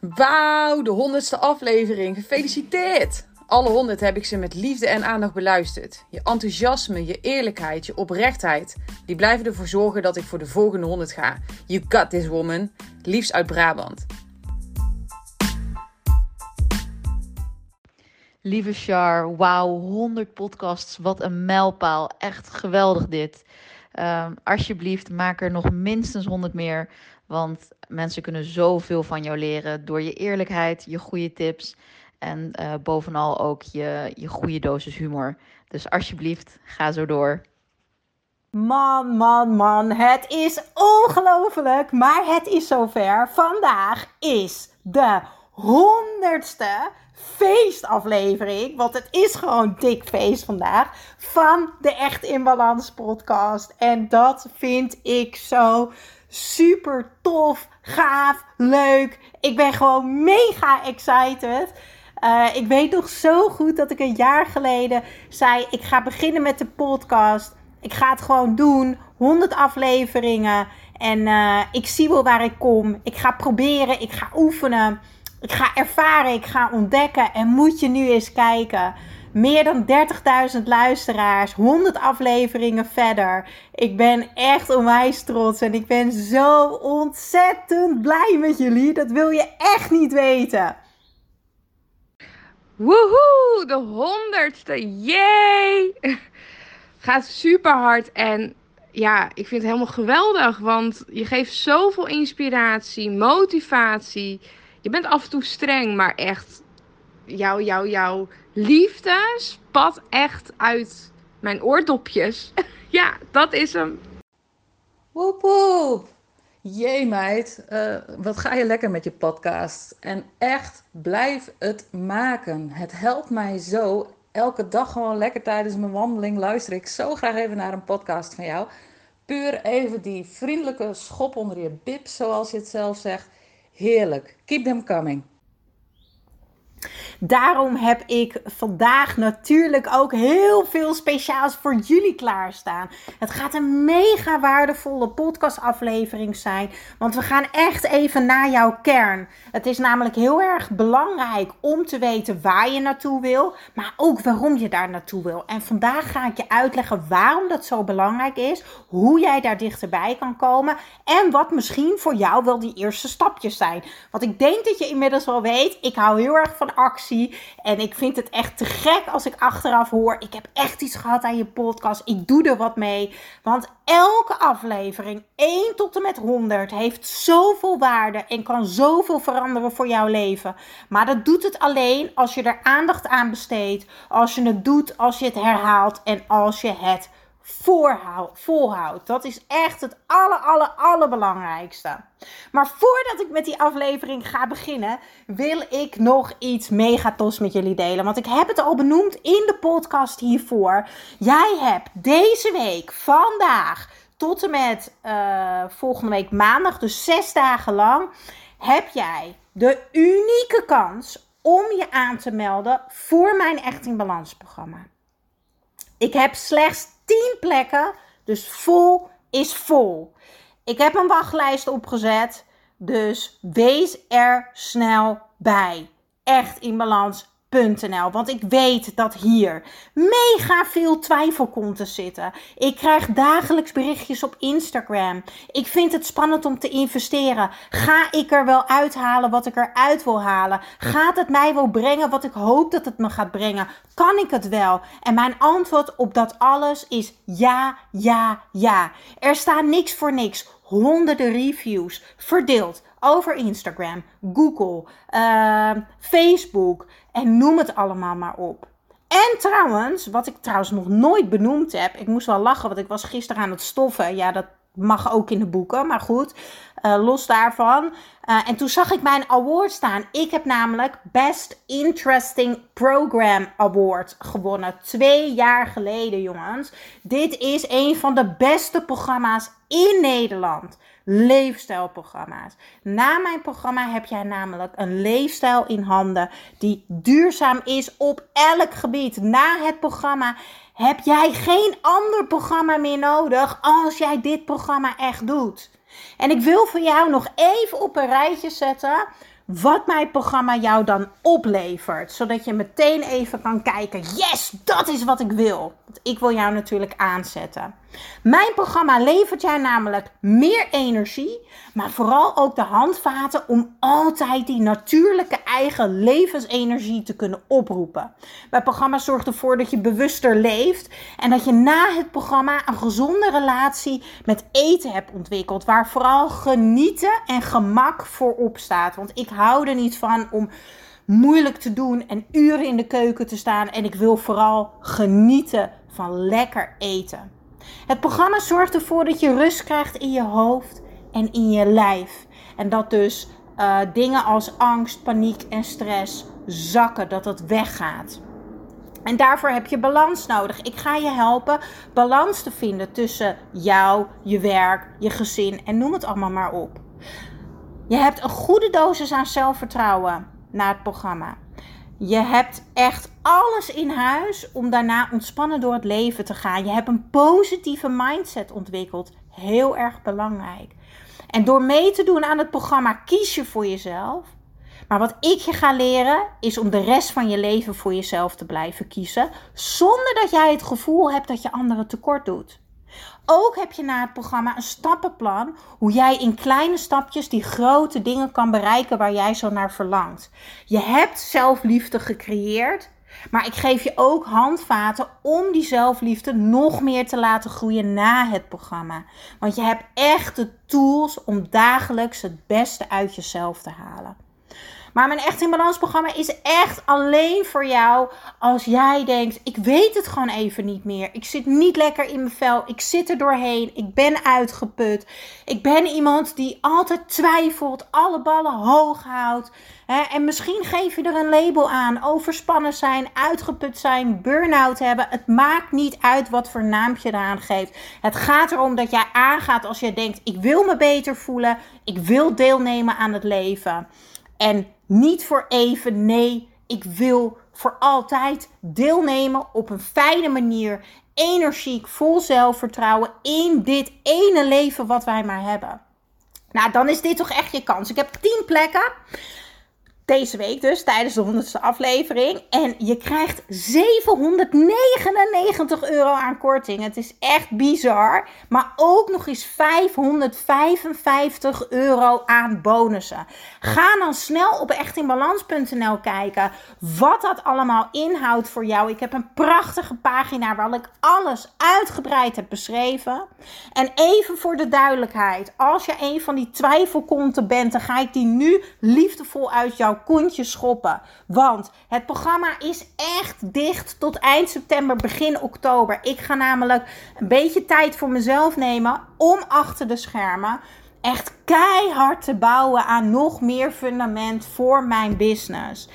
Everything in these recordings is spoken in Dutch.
Wauw, de honderdste aflevering. Gefeliciteerd! Alle honderd heb ik ze met liefde en aandacht beluisterd. Je enthousiasme, je eerlijkheid, je oprechtheid, die blijven ervoor zorgen dat ik voor de volgende honderd ga. You got this woman. Liefst uit Brabant. Lieve Char, wauw, 100 podcasts, wat een mijlpaal. Echt geweldig dit. Um, alsjeblieft, maak er nog minstens 100 meer. Want mensen kunnen zoveel van jou leren door je eerlijkheid, je goede tips en uh, bovenal ook je, je goede dosis humor. Dus alsjeblieft, ga zo door. Man, man, man, het is ongelooflijk, maar het is zover. Vandaag is de honderdste feestaflevering, want het is gewoon dik feest vandaag, van de Echt in Balans podcast. En dat vind ik zo super tof, gaaf, leuk. Ik ben gewoon mega excited. Uh, ik weet nog zo goed dat ik een jaar geleden zei: ik ga beginnen met de podcast. Ik ga het gewoon doen. 100 afleveringen. En uh, ik zie wel waar ik kom. Ik ga proberen. Ik ga oefenen. Ik ga ervaren. Ik ga ontdekken. En moet je nu eens kijken. Meer dan 30.000 luisteraars, 100 afleveringen verder. Ik ben echt onwijs trots en ik ben zo ontzettend blij met jullie. Dat wil je echt niet weten. Woehoe, de honderdste, yay! Gaat super hard en ja, ik vind het helemaal geweldig, want je geeft zoveel inspiratie, motivatie. Je bent af en toe streng, maar echt, jouw, jouw, jouw liefde spat echt uit mijn oordopjes. ja, dat is hem. Woep woep. Jee meid, uh, wat ga je lekker met je podcast. En echt, blijf het maken. Het helpt mij zo. Elke dag gewoon lekker tijdens mijn wandeling luister ik zo graag even naar een podcast van jou. Puur even die vriendelijke schop onder je bib, zoals je het zelf zegt. Heerlijk. Keep them coming. Daarom heb ik vandaag natuurlijk ook heel veel speciaals voor jullie klaarstaan. Het gaat een mega waardevolle podcastaflevering zijn, want we gaan echt even naar jouw kern. Het is namelijk heel erg belangrijk om te weten waar je naartoe wil, maar ook waarom je daar naartoe wil. En vandaag ga ik je uitleggen waarom dat zo belangrijk is, hoe jij daar dichterbij kan komen en wat misschien voor jou wel die eerste stapjes zijn. Want ik denk dat je inmiddels wel weet, ik hou heel erg van actie en ik vind het echt te gek als ik achteraf hoor: ik heb echt iets gehad aan je podcast. Ik doe er wat mee. Want elke aflevering, 1 tot en met 100, heeft zoveel waarde en kan zoveel veranderen voor jouw leven. Maar dat doet het alleen als je er aandacht aan besteedt. Als je het doet, als je het herhaalt en als je het volhoudt. Dat is echt het aller, aller, allerbelangrijkste. Maar voordat ik met die aflevering ga beginnen, wil ik nog iets mega tos met jullie delen. Want ik heb het al benoemd in de podcast hiervoor. Jij hebt deze week, vandaag, tot en met uh, volgende week maandag, dus zes dagen lang, heb jij de unieke kans om je aan te melden voor mijn Echt in Balans programma. Ik heb slechts 10 plekken, dus vol is vol. Ik heb een wachtlijst opgezet, dus wees er snel bij. Echt in balans want ik weet dat hier mega veel twijfel komt te zitten. Ik krijg dagelijks berichtjes op Instagram. Ik vind het spannend om te investeren. Ga ik er wel uithalen wat ik eruit wil halen? Gaat het mij wel brengen wat ik hoop dat het me gaat brengen? Kan ik het wel? En mijn antwoord op dat alles is ja, ja, ja. Er staat niks voor niks. Honderden reviews verdeeld over Instagram, Google, uh, Facebook en noem het allemaal maar op. En trouwens, wat ik trouwens nog nooit benoemd heb, ik moest wel lachen, want ik was gisteren aan het stoffen. Ja, dat mag ook in de boeken, maar goed, uh, los daarvan. Uh, en toen zag ik mijn award staan. Ik heb namelijk Best Interesting Program Award gewonnen. Twee jaar geleden, jongens. Dit is een van de beste programma's in Nederland leefstijlprogramma's. Na mijn programma heb jij namelijk een leefstijl in handen die duurzaam is op elk gebied. Na het programma heb jij geen ander programma meer nodig als jij dit programma echt doet. En ik wil voor jou nog even op een rijtje zetten wat mijn programma jou dan oplevert. Zodat je meteen even kan kijken: yes, dat is wat ik wil. Want ik wil jou natuurlijk aanzetten. Mijn programma levert jou namelijk meer energie, maar vooral ook de handvaten om altijd die natuurlijke eigen levensenergie te kunnen oproepen. Mijn programma zorgt ervoor dat je bewuster leeft en dat je na het programma een gezonde relatie met eten hebt ontwikkeld, waar vooral genieten en gemak voorop staat. Want ik hou er niet van om moeilijk te doen en uren in de keuken te staan en ik wil vooral genieten van lekker eten. Het programma zorgt ervoor dat je rust krijgt in je hoofd en in je lijf. En dat dus uh, dingen als angst, paniek en stress zakken, dat dat weggaat. En daarvoor heb je balans nodig. Ik ga je helpen balans te vinden tussen jou, je werk, je gezin en noem het allemaal maar op. Je hebt een goede dosis aan zelfvertrouwen na het programma. Je hebt echt alles in huis om daarna ontspannen door het leven te gaan. Je hebt een positieve mindset ontwikkeld. Heel erg belangrijk. En door mee te doen aan het programma kies je voor jezelf. Maar wat ik je ga leren is om de rest van je leven voor jezelf te blijven kiezen. Zonder dat jij het gevoel hebt dat je anderen tekort doet. Ook heb je na het programma een stappenplan hoe jij in kleine stapjes die grote dingen kan bereiken waar jij zo naar verlangt. Je hebt zelfliefde gecreëerd, maar ik geef je ook handvaten om die zelfliefde nog meer te laten groeien na het programma. Want je hebt echt de tools om dagelijks het beste uit jezelf te halen. Maar mijn Echt in Balans programma is echt alleen voor jou als jij denkt: ik weet het gewoon even niet meer. Ik zit niet lekker in mijn vel. Ik zit er doorheen. Ik ben uitgeput. Ik ben iemand die altijd twijfelt, alle ballen hoog houdt. En misschien geef je er een label aan: overspannen zijn, uitgeput zijn, burn-out hebben. Het maakt niet uit wat voor naampje je eraan geeft. Het gaat erom dat jij aangaat als je denkt: ik wil me beter voelen. Ik wil deelnemen aan het leven. En niet voor even, nee, ik wil voor altijd deelnemen op een fijne manier, energiek, vol zelfvertrouwen in dit ene leven wat wij maar hebben. Nou, dan is dit toch echt je kans. Ik heb 10 plekken. Deze week dus, tijdens de 100ste aflevering. En je krijgt 799 euro aan korting. Het is echt bizar. Maar ook nog eens 555 euro aan bonussen. Ga dan snel op echtinbalans.nl kijken wat dat allemaal inhoudt voor jou. Ik heb een prachtige pagina waar ik alles uitgebreid heb beschreven. En even voor de duidelijkheid. Als je een van die twijfelkonten bent, dan ga ik die nu liefdevol uit jouw kontje schoppen. Want het programma is echt dicht tot eind september, begin oktober. Ik ga namelijk een beetje tijd voor mezelf nemen om achter de schermen echt keihard te bouwen aan nog meer fundament voor mijn business.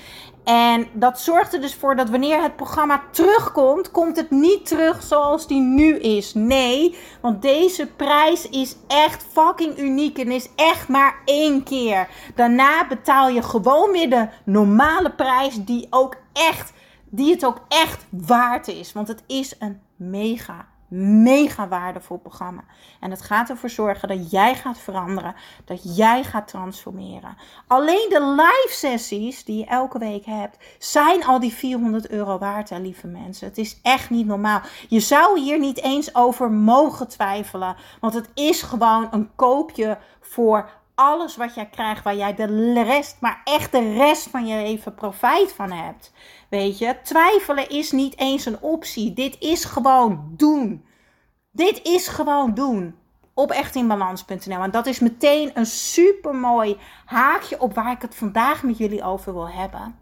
En dat zorgt er dus voor dat wanneer het programma terugkomt, komt het niet terug zoals die nu is. Nee, want deze prijs is echt fucking uniek en is echt maar één keer. Daarna betaal je gewoon weer de normale prijs die ook echt, die het ook echt waard is. Want het is een mega mega waardevol programma. En het gaat ervoor zorgen dat jij gaat veranderen, dat jij gaat transformeren. Alleen de live sessies die je elke week hebt, zijn al die 400 euro waard, hè, lieve mensen. Het is echt niet normaal. Je zou hier niet eens over mogen twijfelen, want het is gewoon een koopje voor alles wat jij krijgt, waar jij de rest, maar echt de rest van je leven profijt van hebt. Weet je, twijfelen is niet eens een optie. Dit is gewoon doen. Dit is gewoon doen. Op echtinbalans.nl. En dat is meteen een super mooi haakje op waar ik het vandaag met jullie over wil hebben.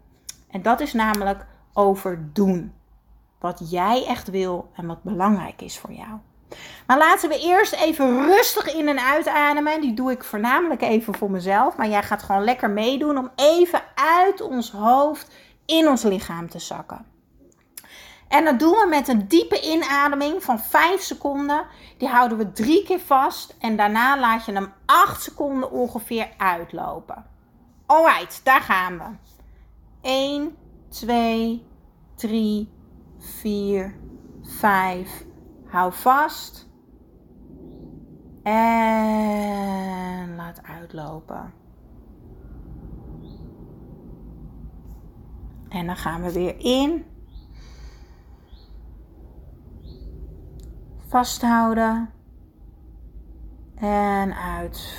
En dat is namelijk over doen. Wat jij echt wil en wat belangrijk is voor jou. Maar laten we eerst even rustig in en uitademen. Die doe ik voornamelijk even voor mezelf. Maar jij gaat gewoon lekker meedoen om even uit ons hoofd in ons lichaam te zakken. En dat doen we met een diepe inademing van 5 seconden. Die houden we drie keer vast. En daarna laat je hem 8 seconden ongeveer uitlopen. Alright, daar gaan we. 1, 2, 3, 4, 5. Hou vast. En laat uitlopen. En dan gaan we weer in. Vasthouden. En uit.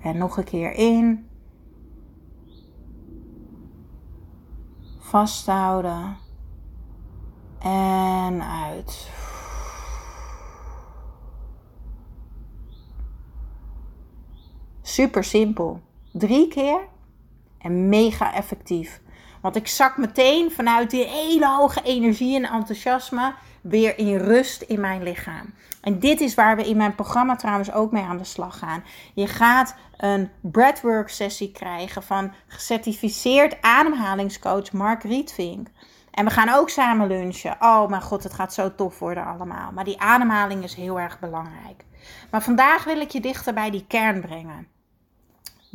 En nog een keer in. Vasthouden. En uit. Super simpel. Drie keer en mega effectief. Want ik zak meteen vanuit die hele hoge energie en enthousiasme weer in rust in mijn lichaam. En dit is waar we in mijn programma trouwens ook mee aan de slag gaan. Je gaat een breathwork sessie krijgen van gecertificeerd ademhalingscoach Mark Rietvink. En we gaan ook samen lunchen. Oh mijn god, het gaat zo tof worden allemaal. Maar die ademhaling is heel erg belangrijk. Maar vandaag wil ik je dichter bij die kern brengen.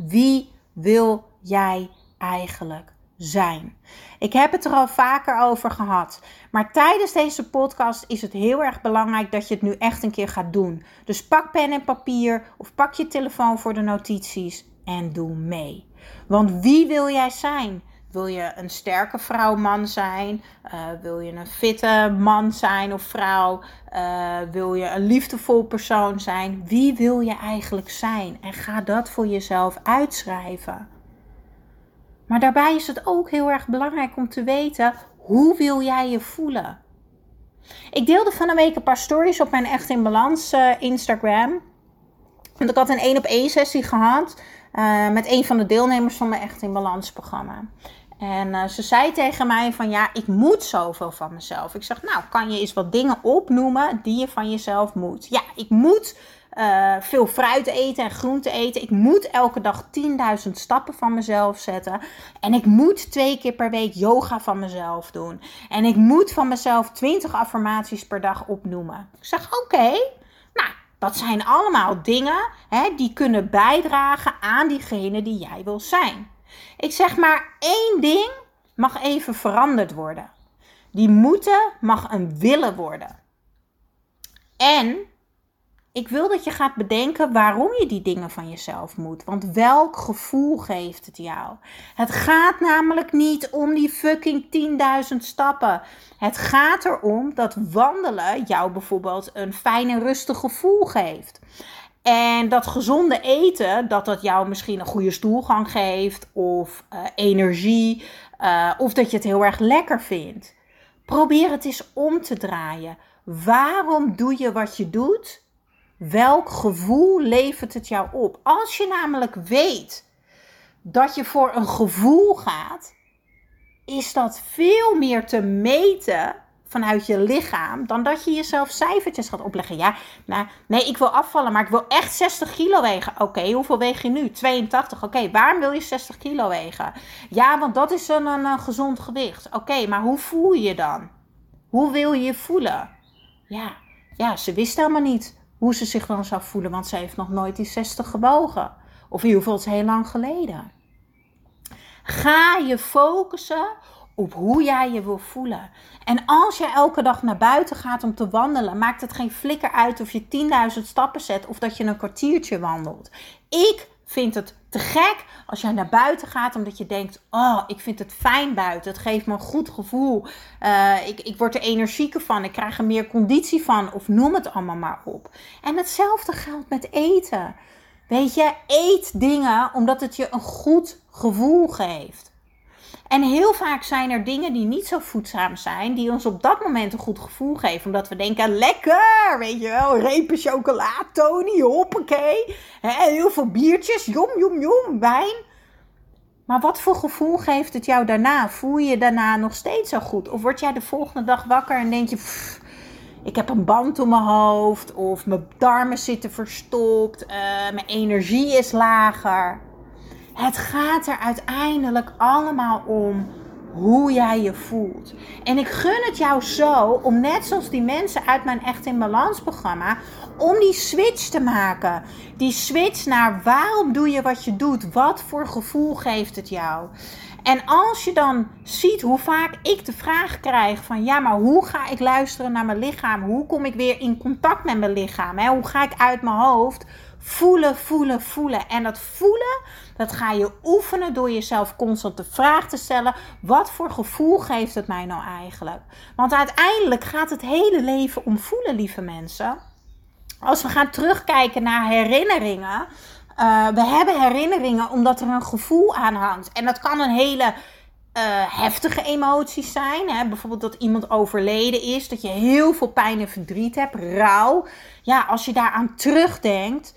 Wie wil jij eigenlijk zijn? Ik heb het er al vaker over gehad. Maar tijdens deze podcast is het heel erg belangrijk dat je het nu echt een keer gaat doen. Dus pak pen en papier of pak je telefoon voor de notities en doe mee. Want wie wil jij zijn? Wil je een sterke vrouw, man zijn? Uh, wil je een fitte man zijn of vrouw? Uh, wil je een liefdevol persoon zijn? Wie wil je eigenlijk zijn? En ga dat voor jezelf uitschrijven. Maar daarbij is het ook heel erg belangrijk om te weten hoe wil jij je voelen. Ik deelde van een week een paar stories op mijn Echt in Balans uh, Instagram. Want ik had een één op één sessie gehad met een van de deelnemers van mijn Echt in Balans programma. En uh, ze zei tegen mij van ja, ik moet zoveel van mezelf. Ik zeg, nou, kan je eens wat dingen opnoemen die je van jezelf moet? Ja, ik moet uh, veel fruit eten en groente eten. Ik moet elke dag 10.000 stappen van mezelf zetten. En ik moet twee keer per week yoga van mezelf doen. En ik moet van mezelf 20 affirmaties per dag opnoemen. Ik zeg, oké, nou, dat zijn allemaal dingen hè, die kunnen bijdragen aan diegene die jij wil zijn. Ik zeg maar één ding mag even veranderd worden. Die moeten mag een willen worden. En ik wil dat je gaat bedenken waarom je die dingen van jezelf moet. Want welk gevoel geeft het jou? Het gaat namelijk niet om die fucking 10.000 stappen. Het gaat erom dat wandelen jou bijvoorbeeld een fijn en rustig gevoel geeft. En dat gezonde eten, dat dat jou misschien een goede stoelgang geeft of uh, energie uh, of dat je het heel erg lekker vindt. Probeer het eens om te draaien. Waarom doe je wat je doet? Welk gevoel levert het jou op? Als je namelijk weet dat je voor een gevoel gaat, is dat veel meer te meten vanuit je lichaam dan dat je jezelf cijfertjes gaat opleggen. Ja, nou, nee, ik wil afvallen, maar ik wil echt 60 kilo wegen. Oké, hoeveel weeg je nu? 82. Oké, waarom wil je 60 kilo wegen? Ja, want dat is een, een, gezond gewicht. Oké, maar hoe voel je je dan? Hoe wil je je voelen? Ja, ja, ze wist helemaal niet hoe ze zich dan zou voelen, want ze heeft nog nooit die 60 gebogen. Of in ieder geval, het is heel lang geleden. Ga je focussen op hoe jij je wil voelen. En als je elke dag naar buiten gaat om te wandelen, maakt het geen flikker uit of je 10.000 stappen zet of dat je een kwartiertje wandelt. Ik vind het te gek als jij naar buiten gaat omdat je denkt: Oh, ik vind het fijn buiten. Het geeft me een goed gevoel. Uh, ik, ik word er energieker van. Ik krijg er meer conditie van. Of noem het allemaal maar op. En hetzelfde geldt met eten. Weet je, eet dingen omdat het je een goed gevoel geeft. En heel vaak zijn er dingen die niet zo voedzaam zijn, die ons op dat moment een goed gevoel geven. Omdat we denken, lekker, weet je wel, repen chocola, Tony, hoppakee. He, heel veel biertjes, jom, jom, jom, wijn. Maar wat voor gevoel geeft het jou daarna? Voel je daarna nog steeds zo goed? Of word jij de volgende dag wakker en denk je, ik heb een band om mijn hoofd, of mijn darmen zitten verstopt, uh, mijn energie is lager. Het gaat er uiteindelijk allemaal om hoe jij je voelt. En ik gun het jou zo om net zoals die mensen uit mijn Echt in Balans programma, om die switch te maken. Die switch naar waarom doe je wat je doet? Wat voor gevoel geeft het jou? En als je dan ziet hoe vaak ik de vraag krijg van ja, maar hoe ga ik luisteren naar mijn lichaam? Hoe kom ik weer in contact met mijn lichaam? Hoe ga ik uit mijn hoofd? Voelen, voelen, voelen. En dat voelen, dat ga je oefenen door jezelf constant de vraag te stellen: wat voor gevoel geeft het mij nou eigenlijk? Want uiteindelijk gaat het hele leven om voelen, lieve mensen. Als we gaan terugkijken naar herinneringen. Uh, we hebben herinneringen omdat er een gevoel aan hangt. En dat kan een hele uh, heftige emoties zijn. Hè? Bijvoorbeeld dat iemand overleden is. Dat je heel veel pijn en verdriet hebt. Rouw. Ja, als je daaraan terugdenkt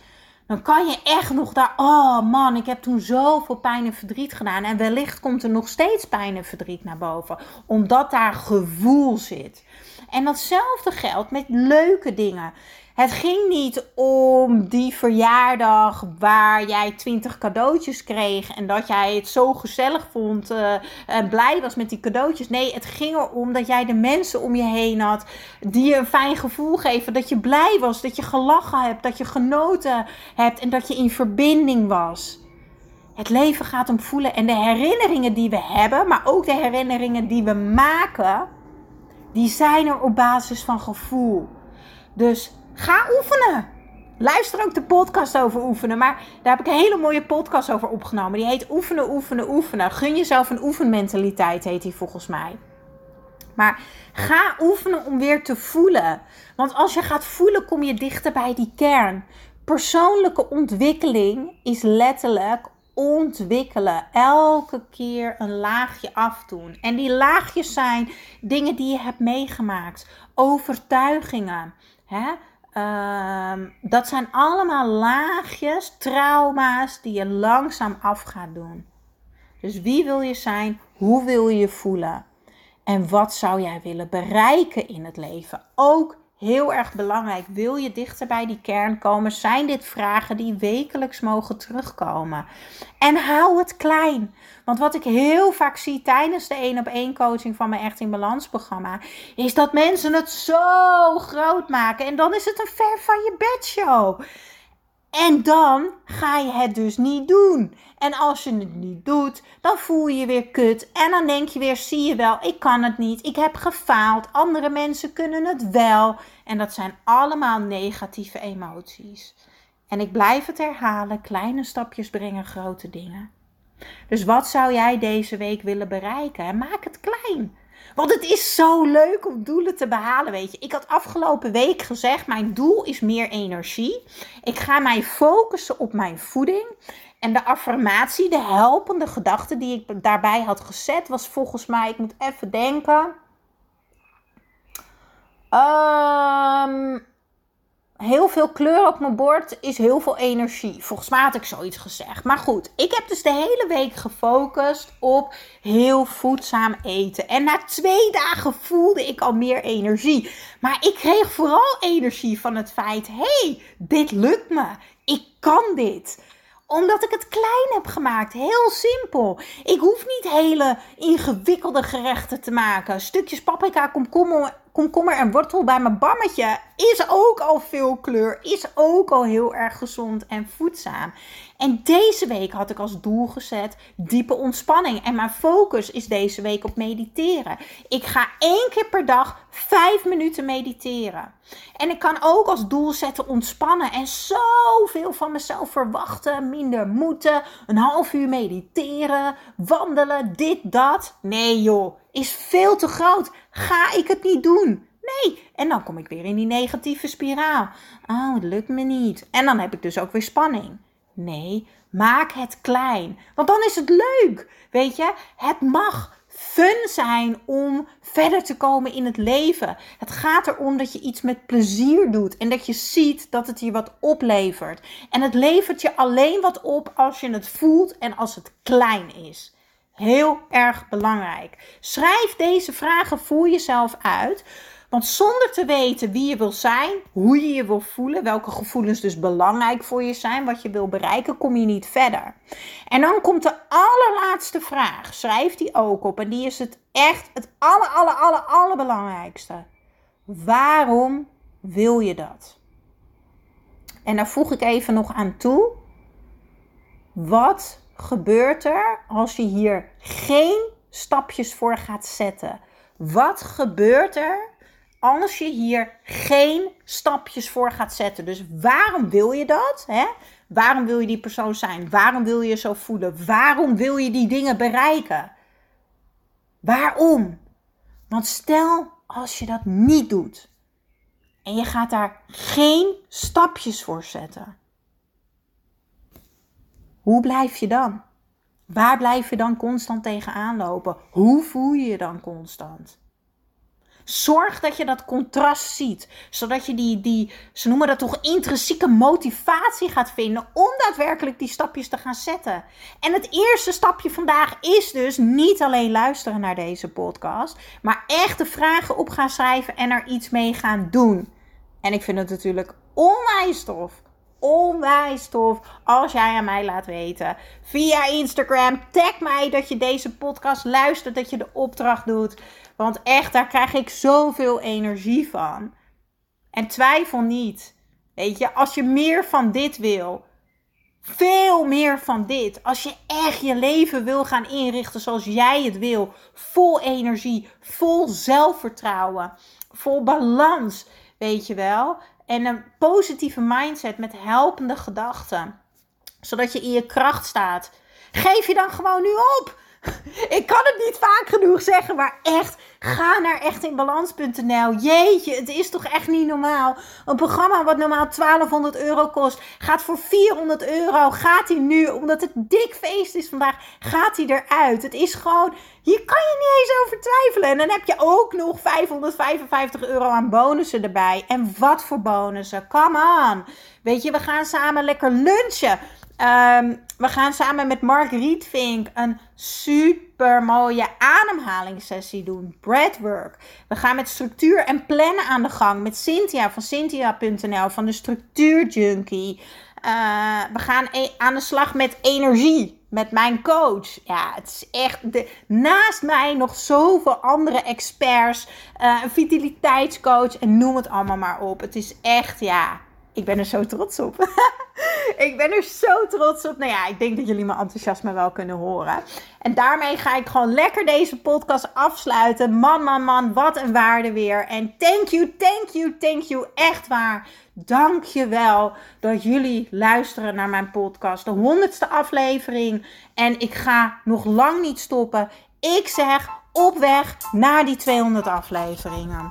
dan kan je echt nog daar, oh man, ik heb toen zoveel pijn en verdriet gedaan. En wellicht komt er nog steeds pijn en verdriet naar boven, omdat daar gevoel zit. En datzelfde geldt met leuke dingen. Het ging niet om die verjaardag waar jij 20 cadeautjes kreeg en dat jij het zo gezellig vond uh, en blij was met die cadeautjes. Nee, het ging erom dat jij de mensen om je heen had die je een fijn gevoel geven. Dat je blij was, dat je gelachen hebt, dat je genoten hebt en dat je in verbinding was. Het leven gaat om voelen en de herinneringen die we hebben, maar ook de herinneringen die we maken, die zijn er op basis van gevoel. Dus Ga oefenen. Luister ook de podcast over oefenen. Maar daar heb ik een hele mooie podcast over opgenomen. Die heet Oefenen, Oefenen, Oefenen. Gun jezelf een oefenmentaliteit, heet die volgens mij. Maar ga oefenen om weer te voelen. Want als je gaat voelen, kom je dichter bij die kern. Persoonlijke ontwikkeling is letterlijk ontwikkelen. Elke keer een laagje afdoen. En die laagjes zijn dingen die je hebt meegemaakt. Overtuigingen. Hè? Ehm, dat zijn allemaal laagjes, trauma's die je langzaam af gaat doen. Dus wie wil je zijn? Hoe wil je je voelen? En wat zou jij willen bereiken in het leven? Ook heel erg belangrijk. Wil je dichter bij die kern komen? Zijn dit vragen die wekelijks mogen terugkomen? En hou het klein. Want wat ik heel vaak zie tijdens de 1 op 1 coaching van mijn Echt in Balans programma, is dat mensen het zo groot maken. En dan is het een ver van je bed show. En dan ga je het dus niet doen. En als je het niet doet, dan voel je je weer kut. En dan denk je weer: zie je wel, ik kan het niet. Ik heb gefaald. Andere mensen kunnen het wel. En dat zijn allemaal negatieve emoties. En ik blijf het herhalen: kleine stapjes brengen grote dingen. Dus wat zou jij deze week willen bereiken? En maak het klein. Want het is zo leuk om doelen te behalen, weet je. Ik had afgelopen week gezegd, mijn doel is meer energie. Ik ga mij focussen op mijn voeding. En de affirmatie, de helpende gedachte die ik daarbij had gezet, was volgens mij, ik moet even denken. Um, heel veel kleur op mijn bord is heel veel energie. Volgens mij had ik zoiets gezegd. Maar goed, ik heb dus de hele week gefocust op heel voedzaam eten. En na twee dagen voelde ik al meer energie. Maar ik kreeg vooral energie van het feit: hey, dit lukt me. Ik kan dit omdat ik het klein heb gemaakt. Heel simpel. Ik hoef niet hele ingewikkelde gerechten te maken. Stukjes paprika, komkommer, komkommer en wortel bij mijn bammetje is ook al veel kleur. Is ook al heel erg gezond en voedzaam. En deze week had ik als doel gezet diepe ontspanning. En mijn focus is deze week op mediteren. Ik ga één keer per dag vijf minuten mediteren. En ik kan ook als doel zetten ontspannen en zoveel van mezelf verwachten. Minder moeten, een half uur mediteren, wandelen, dit, dat. Nee joh, is veel te groot. Ga ik het niet doen? Nee. En dan kom ik weer in die negatieve spiraal. Oh, het lukt me niet. En dan heb ik dus ook weer spanning. Nee, maak het klein. Want dan is het leuk. Weet je, het mag fun zijn om verder te komen in het leven. Het gaat erom dat je iets met plezier doet en dat je ziet dat het je wat oplevert. En het levert je alleen wat op als je het voelt en als het klein is. Heel erg belangrijk. Schrijf deze vragen voor jezelf uit. Want zonder te weten wie je wil zijn, hoe je je wil voelen, welke gevoelens dus belangrijk voor je zijn, wat je wil bereiken, kom je niet verder. En dan komt de allerlaatste vraag. Schrijf die ook op. En die is het echt het aller, aller, aller, allerbelangrijkste. Waarom wil je dat? En daar voeg ik even nog aan toe. Wat gebeurt er als je hier geen stapjes voor gaat zetten? Wat gebeurt er als je hier geen stapjes voor gaat zetten? Dus waarom wil je dat? Hè? Waarom wil je die persoon zijn? Waarom wil je je zo voelen? Waarom wil je die dingen bereiken? Waarom? Want stel als je dat niet doet en je gaat daar geen stapjes voor zetten. Hoe blijf je dan? Waar blijf je dan constant tegenaan lopen? Hoe voel je je dan constant? Zorg dat je dat contrast ziet, zodat je die, die, ze noemen dat toch intrinsieke motivatie gaat vinden om daadwerkelijk die stapjes te gaan zetten. En het eerste stapje vandaag is dus niet alleen luisteren naar deze podcast, maar echt de vragen op gaan schrijven en er iets mee gaan doen. En ik vind het natuurlijk onwijs tof onwijs tof als jij aan mij laat weten via Instagram. Tag mij dat je deze podcast luistert, dat je de opdracht doet. Want echt, daar krijg ik zoveel energie van. En twijfel niet. Weet je, als je meer van dit wil, veel meer van dit. Als je echt je leven wil gaan inrichten zoals jij het wil, vol energie, vol zelfvertrouwen, vol balans, weet je wel. En een positieve mindset met helpende gedachten, zodat je in je kracht staat. Geef je dan gewoon nu op. Ik kan het niet vaak genoeg zeggen, maar echt, ga naar echtinbalans.nl. Jeetje, het is toch echt niet normaal. Een programma wat normaal 1200 euro kost, gaat voor 400 euro. Gaat hij nu, omdat het dik feest is vandaag, gaat hij eruit. Het is gewoon, hier kan je niet eens over twijfelen. En dan heb je ook nog 555 euro aan bonussen erbij. En wat voor bonussen? Come on. Weet je, we gaan samen lekker lunchen. Um, we gaan samen met Mark Rietvink een super mooie ademhalingssessie doen. Breathwork. We gaan met structuur en plannen aan de gang. Met Cynthia van Cynthia.nl van de Structuur Junkie. Uh, we gaan e aan de slag met energie. Met mijn coach. Ja, het is echt. De, naast mij nog zoveel andere experts. Uh, een vitaliteitscoach. En noem het allemaal maar op. Het is echt, ja ik ben er zo trots op. ik ben er zo trots op. Nou ja, ik denk dat jullie mijn enthousiasme wel kunnen horen. En daarmee ga ik gewoon lekker deze podcast afsluiten. Man, man, man, wat een waarde weer. En thank you, thank you, thank you. Echt waar. Dank je wel dat jullie luisteren naar mijn podcast. De honderdste aflevering. En ik ga nog lang niet stoppen. Ik zeg op weg naar die 200 afleveringen.